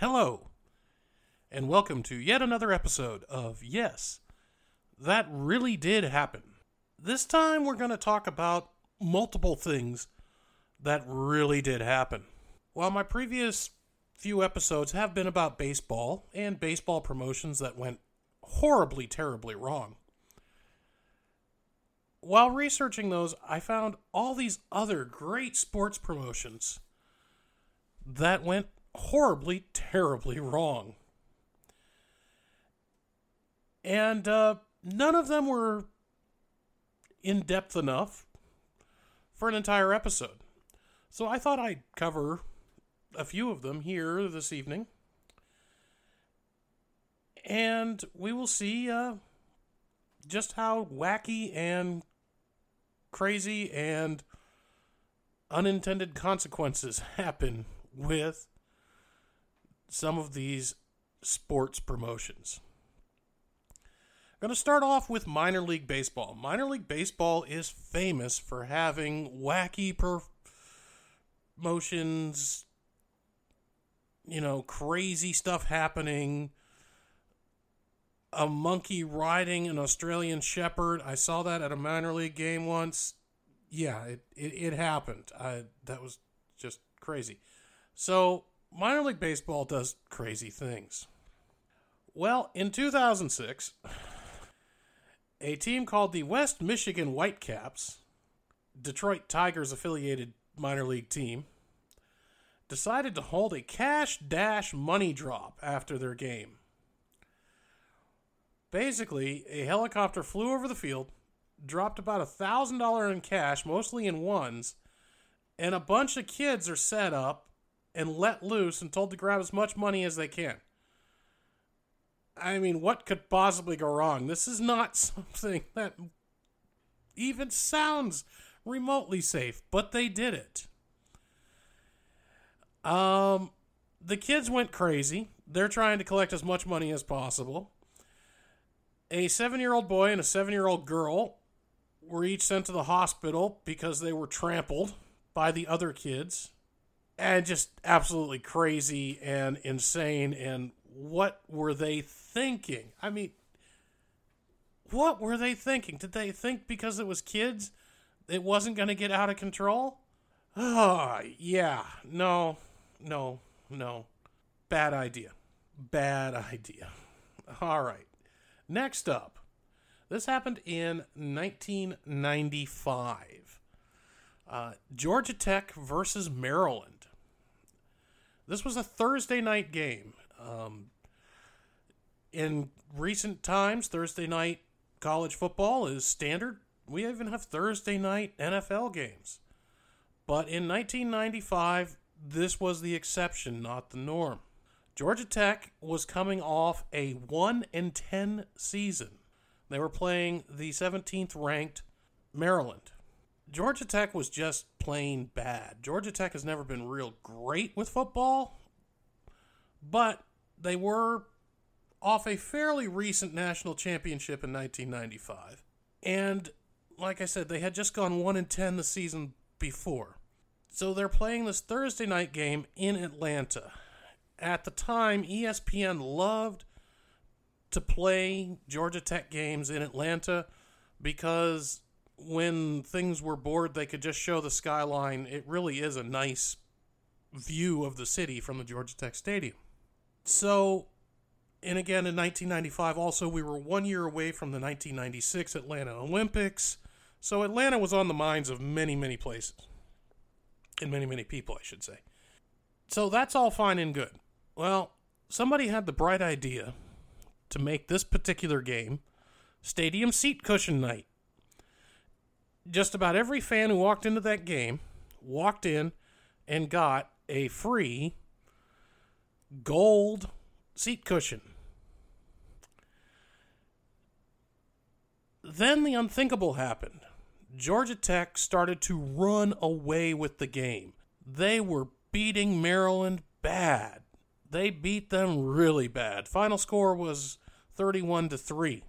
Hello, and welcome to yet another episode of Yes, That Really Did Happen. This time we're going to talk about multiple things that really did happen. While my previous few episodes have been about baseball and baseball promotions that went horribly, terribly wrong, while researching those, I found all these other great sports promotions that went horribly, terribly wrong. And uh, none of them were in depth enough for an entire episode. So I thought I'd cover a few of them here this evening. And we will see uh, just how wacky and crazy and unintended consequences happen with some of these sports promotions. I'm going to start off with minor league baseball. Minor league baseball is famous for having wacky promotions, you know, crazy stuff happening. A monkey riding an Australian shepherd. I saw that at a minor league game once. Yeah, it, it, it happened. I, that was just crazy. So, minor league baseball does crazy things. Well, in 2006, a team called the West Michigan Whitecaps, Detroit Tigers affiliated minor league team, decided to hold a cash dash money drop after their game. Basically, a helicopter flew over the field, dropped about a thousand dollar in cash, mostly in ones, and a bunch of kids are set up and let loose and told to grab as much money as they can. I mean, what could possibly go wrong? This is not something that even sounds remotely safe, but they did it. Um, the kids went crazy. They're trying to collect as much money as possible. A seven year old boy and a seven year old girl were each sent to the hospital because they were trampled by the other kids. And just absolutely crazy and insane. And what were they thinking? I mean, what were they thinking? Did they think because it was kids, it wasn't going to get out of control? Oh, yeah. No, no, no. Bad idea. Bad idea. All right. Next up, this happened in 1995. Uh, Georgia Tech versus Maryland. This was a Thursday night game. Um, in recent times, Thursday night college football is standard. We even have Thursday night NFL games. But in 1995, this was the exception, not the norm. Georgia Tech was coming off a 1 and 10 season. They were playing the 17th ranked Maryland. Georgia Tech was just plain bad. Georgia Tech has never been real great with football, but they were off a fairly recent national championship in 1995. And like I said, they had just gone 1 and 10 the season before. So they're playing this Thursday night game in Atlanta. At the time, ESPN loved to play Georgia Tech games in Atlanta because when things were bored, they could just show the skyline. It really is a nice view of the city from the Georgia Tech Stadium. So, and again in 1995, also, we were one year away from the 1996 Atlanta Olympics. So, Atlanta was on the minds of many, many places. And many, many people, I should say. So, that's all fine and good. Well, somebody had the bright idea to make this particular game stadium seat cushion night just about every fan who walked into that game walked in and got a free gold seat cushion. Then the unthinkable happened. Georgia Tech started to run away with the game. They were beating Maryland bad. They beat them really bad. Final score was 31 to 3.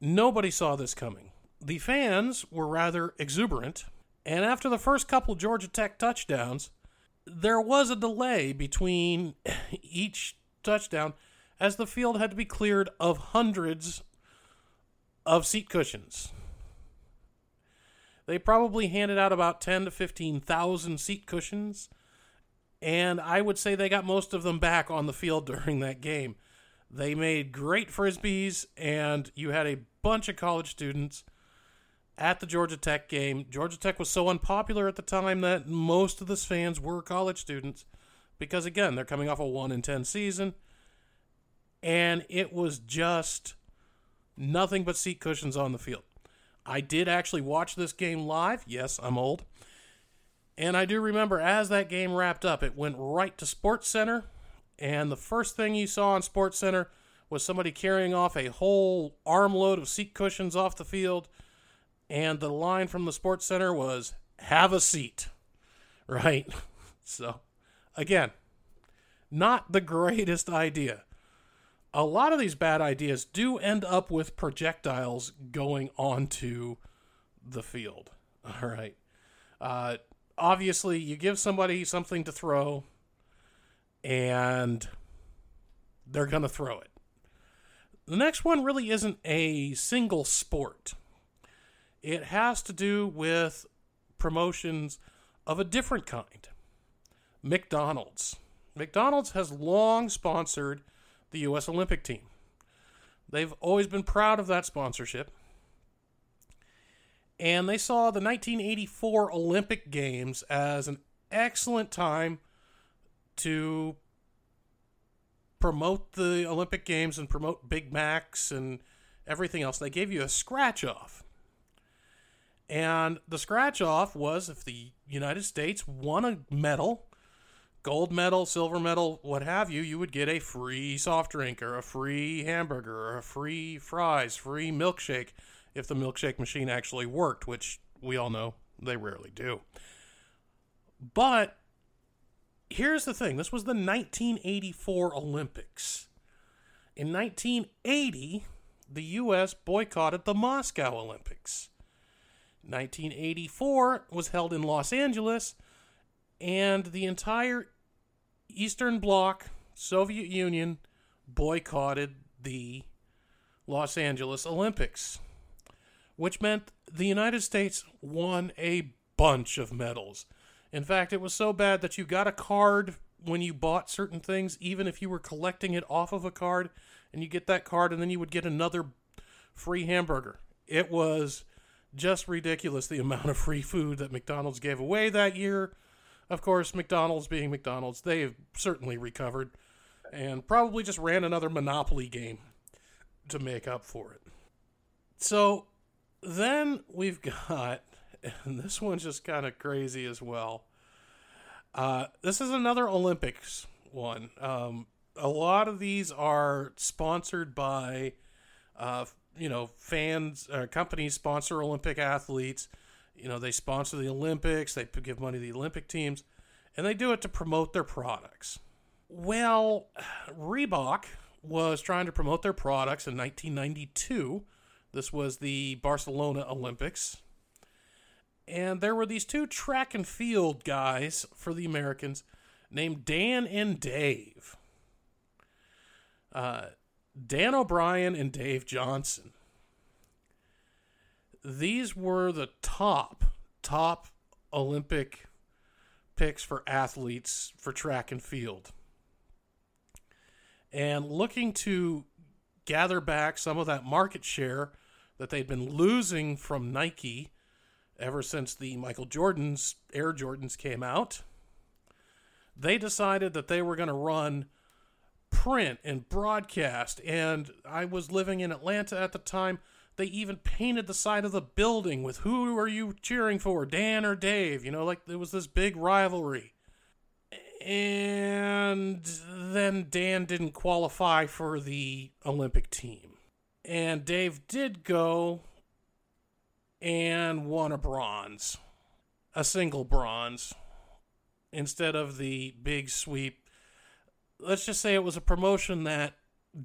Nobody saw this coming. The fans were rather exuberant, and after the first couple Georgia Tech touchdowns, there was a delay between each touchdown as the field had to be cleared of hundreds of seat cushions. They probably handed out about 10 to 15,000 seat cushions, and I would say they got most of them back on the field during that game. They made great frisbees, and you had a bunch of college students at the Georgia Tech game. Georgia Tech was so unpopular at the time that most of the fans were college students because, again, they're coming off a 1 in 10 season and it was just nothing but seat cushions on the field. I did actually watch this game live. Yes, I'm old. And I do remember as that game wrapped up, it went right to Sports Center, and the first thing you saw on Sports Center was somebody carrying off a whole armload of seat cushions off the field, and the line from the Sports Center was "Have a seat," right? So, again, not the greatest idea a lot of these bad ideas do end up with projectiles going onto the field. All right. Uh, obviously, you give somebody something to throw, and they're going to throw it. The next one really isn't a single sport, it has to do with promotions of a different kind. McDonald's. McDonald's has long sponsored the U.S. Olympic team. They've always been proud of that sponsorship. And they saw the 1984 Olympic Games as an excellent time to promote the Olympic Games and promote Big Macs and everything else. They gave you a scratch off. And the scratch off was if the United States won a medal gold medal, silver medal, what have you, you would get a free soft drink or a free hamburger or a free fries, free milkshake if the milkshake machine actually worked, which we all know they rarely do. But here's the thing this was the 1984 Olympics. In 1980, the U.S. boycotted the Moscow Olympics. 1984 was held in Los Angeles and the entire Eastern Bloc, Soviet Union, boycotted the Los Angeles Olympics, which meant the United States won a bunch of medals. In fact, it was so bad that you got a card when you bought certain things, even if you were collecting it off of a card, and you get that card, and then you would get another free hamburger. It was just ridiculous the amount of free food that McDonald's gave away that year of course, McDonald's being McDonald's, they have certainly recovered and probably just ran another Monopoly game to make up for it. So then we've got, and this one's just kind of crazy as well. Uh, this is another Olympics one. Um, a lot of these are sponsored by, uh, you know, fans, uh, companies sponsor Olympic athletes you know, they sponsor the Olympics, they give money to the Olympic teams, and they do it to promote their products. Well, Reebok was trying to promote their products in 1992. This was the Barcelona Olympics. And there were these two track and field guys for the Americans named Dan and Dave. Uh, Dan O'Brien and Dave Johnson these were the top, top Olympic picks for athletes for track and field. And looking to gather back some of that market share that they'd been losing from Nike ever since the Michael Jordan's Air Jordans came out, they decided that they were going to run print and broadcast. And I was living in Atlanta at the time. They even painted the side of the building with who are you cheering for, Dan or Dave? You know, like there was this big rivalry. And then Dan didn't qualify for the Olympic team. And Dave did go and won a bronze, a single bronze, instead of the big sweep. Let's just say it was a promotion that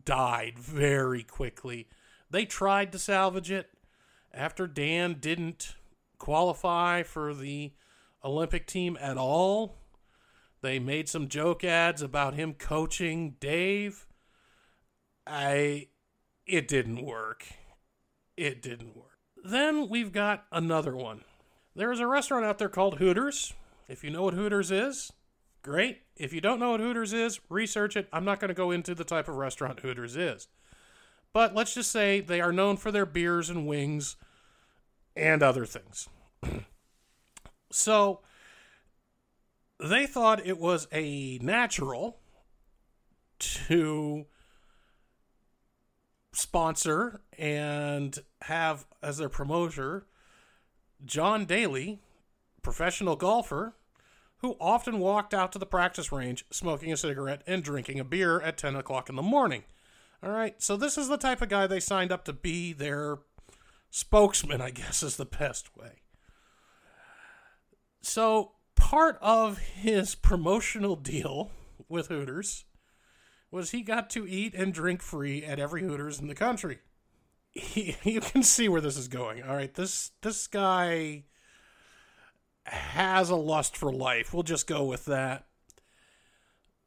died very quickly they tried to salvage it after Dan didn't qualify for the Olympic team at all. They made some joke ads about him coaching Dave. I it didn't work. It didn't work. Then we've got another one. There is a restaurant out there called Hooters. If you know what Hooters is, great. If you don't know what Hooters is, research it. I'm not going to go into the type of restaurant Hooters is. But let's just say they are known for their beers and wings and other things. so they thought it was a natural to sponsor and have as their promoter John Daly, professional golfer, who often walked out to the practice range smoking a cigarette and drinking a beer at 10 o'clock in the morning. All right, so this is the type of guy they signed up to be their spokesman, I guess is the best way. So, part of his promotional deal with Hooters was he got to eat and drink free at every Hooters in the country. He, you can see where this is going. All right, this this guy has a lust for life. We'll just go with that.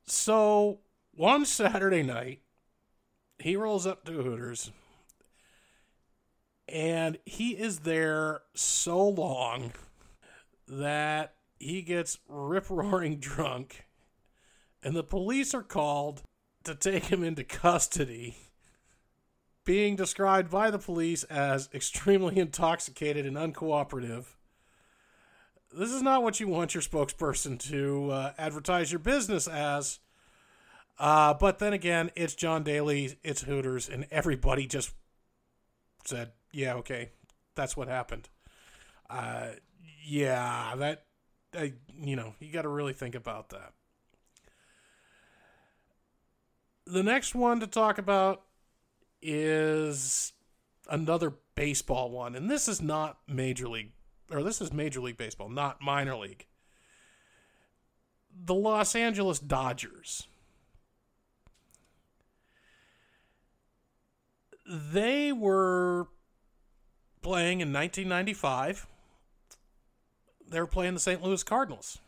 So, one Saturday night, he rolls up to Hooters and he is there so long that he gets rip roaring drunk, and the police are called to take him into custody, being described by the police as extremely intoxicated and uncooperative. This is not what you want your spokesperson to uh, advertise your business as. Uh, but then again, it's John Daly, it's Hooters, and everybody just said, yeah, okay, that's what happened. Uh, yeah, that, uh, you know, you got to really think about that. The next one to talk about is another baseball one, and this is not Major League, or this is Major League Baseball, not minor league. The Los Angeles Dodgers. They were playing in 1995. They were playing the St. Louis Cardinals.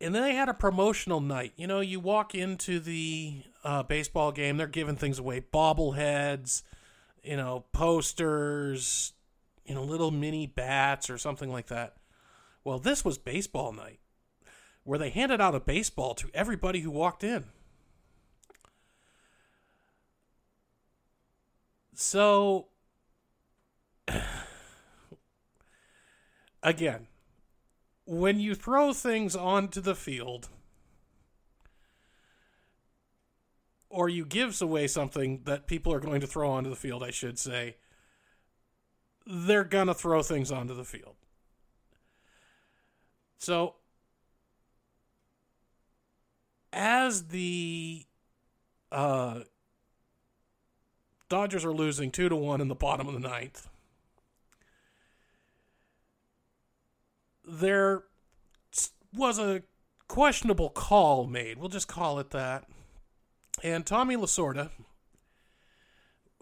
And then they had a promotional night. You know, you walk into the uh, baseball game, they're giving things away bobbleheads, you know, posters, you know, little mini bats or something like that. Well, this was baseball night where they handed out a baseball to everybody who walked in. So, again, when you throw things onto the field, or you give away something that people are going to throw onto the field, I should say, they're going to throw things onto the field. So, as the uh, Dodgers are losing two to one in the bottom of the ninth. There was a questionable call made. We'll just call it that. And Tommy Lasorda,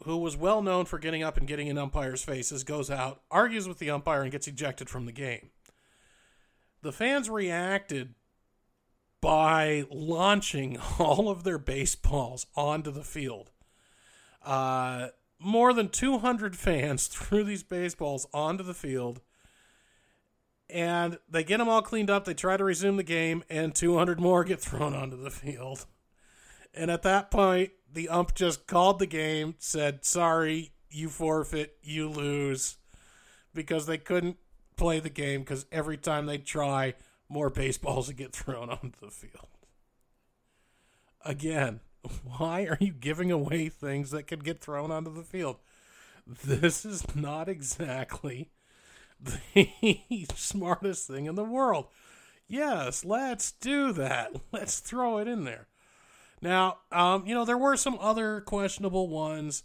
who was well known for getting up and getting in umpires' faces, goes out, argues with the umpire, and gets ejected from the game. The fans reacted by launching all of their baseballs onto the field. Uh, more than 200 fans threw these baseballs onto the field. And they get them all cleaned up. They try to resume the game, and 200 more get thrown onto the field. And at that point, the ump just called the game, said, Sorry, you forfeit, you lose. Because they couldn't play the game because every time they try, more baseballs would get thrown onto the field. Again, why are you giving away things that could get thrown onto the field? This is not exactly the smartest thing in the world. Yes, let's do that. Let's throw it in there. Now, um, you know, there were some other questionable ones.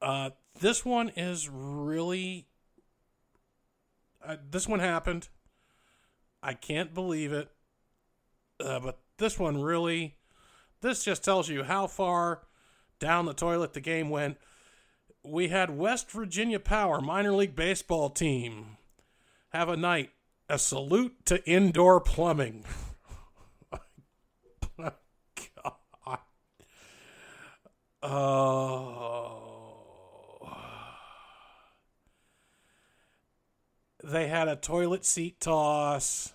Uh, this one is really. Uh, this one happened. I can't believe it. Uh, but this one really this just tells you how far down the toilet the game went. We had West Virginia Power minor league baseball team have a night a salute to indoor plumbing. Oh. They had a toilet seat toss.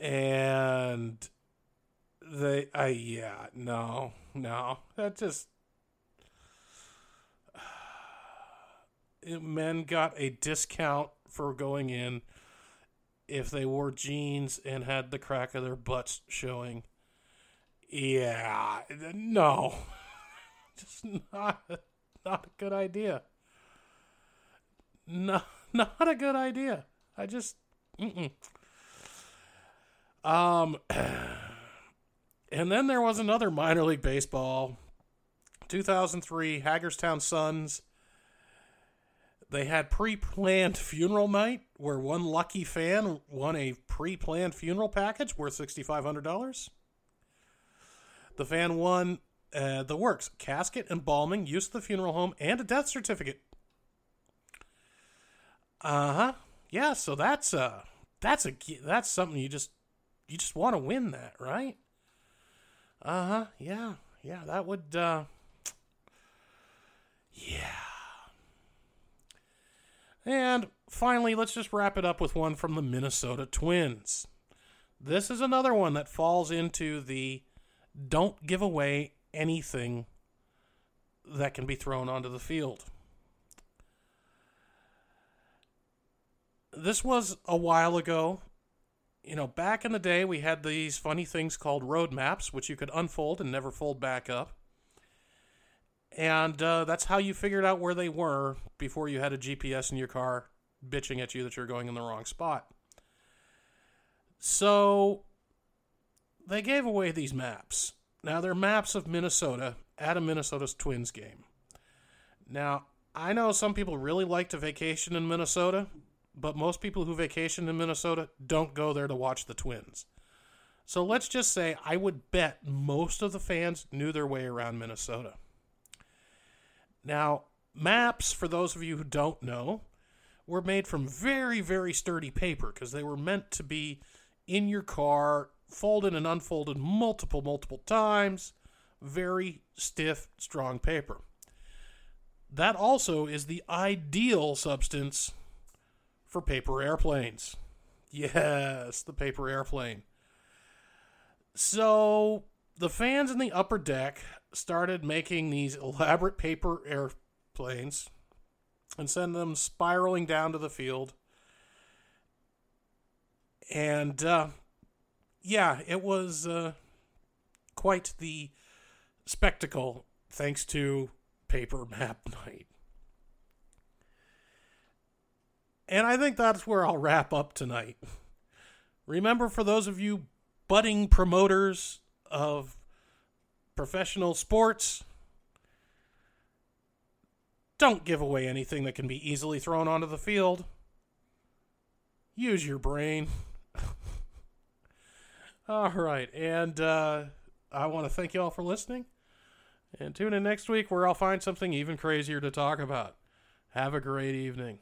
And they, I, yeah, no, no. That just. Men got a discount for going in if they wore jeans and had the crack of their butts showing. Yeah, no, just not not a good idea. No, not a good idea. I just, mm-mm. um, and then there was another minor league baseball, 2003 Hagerstown Suns. They had pre-planned funeral night where one lucky fan won a pre-planned funeral package worth sixty five hundred dollars. The fan won uh, the works casket, embalming, use of the funeral home, and a death certificate. Uh huh. Yeah. So that's uh that's a that's something you just you just want to win that, right? Uh huh. Yeah. Yeah. That would. uh Yeah. And finally, let's just wrap it up with one from the Minnesota Twins. This is another one that falls into the don't give away anything that can be thrown onto the field. This was a while ago. You know, back in the day, we had these funny things called road maps, which you could unfold and never fold back up. And uh, that's how you figured out where they were before you had a GPS in your car bitching at you that you're going in the wrong spot. So they gave away these maps. Now they're maps of Minnesota at a Minnesota's Twins game. Now, I know some people really like to vacation in Minnesota, but most people who vacation in Minnesota don't go there to watch the Twins. So let's just say I would bet most of the fans knew their way around Minnesota. Now, maps, for those of you who don't know, were made from very, very sturdy paper because they were meant to be in your car folded and unfolded multiple, multiple times. Very stiff, strong paper. That also is the ideal substance for paper airplanes. Yes, the paper airplane. So the fans in the upper deck started making these elaborate paper airplanes and send them spiraling down to the field. And uh, yeah, it was uh, quite the spectacle thanks to Paper Map Night. And I think that's where I'll wrap up tonight. Remember, for those of you budding promoters of professional sports, don't give away anything that can be easily thrown onto the field. Use your brain. All right. And uh, I want to thank you all for listening. And tune in next week where I'll find something even crazier to talk about. Have a great evening.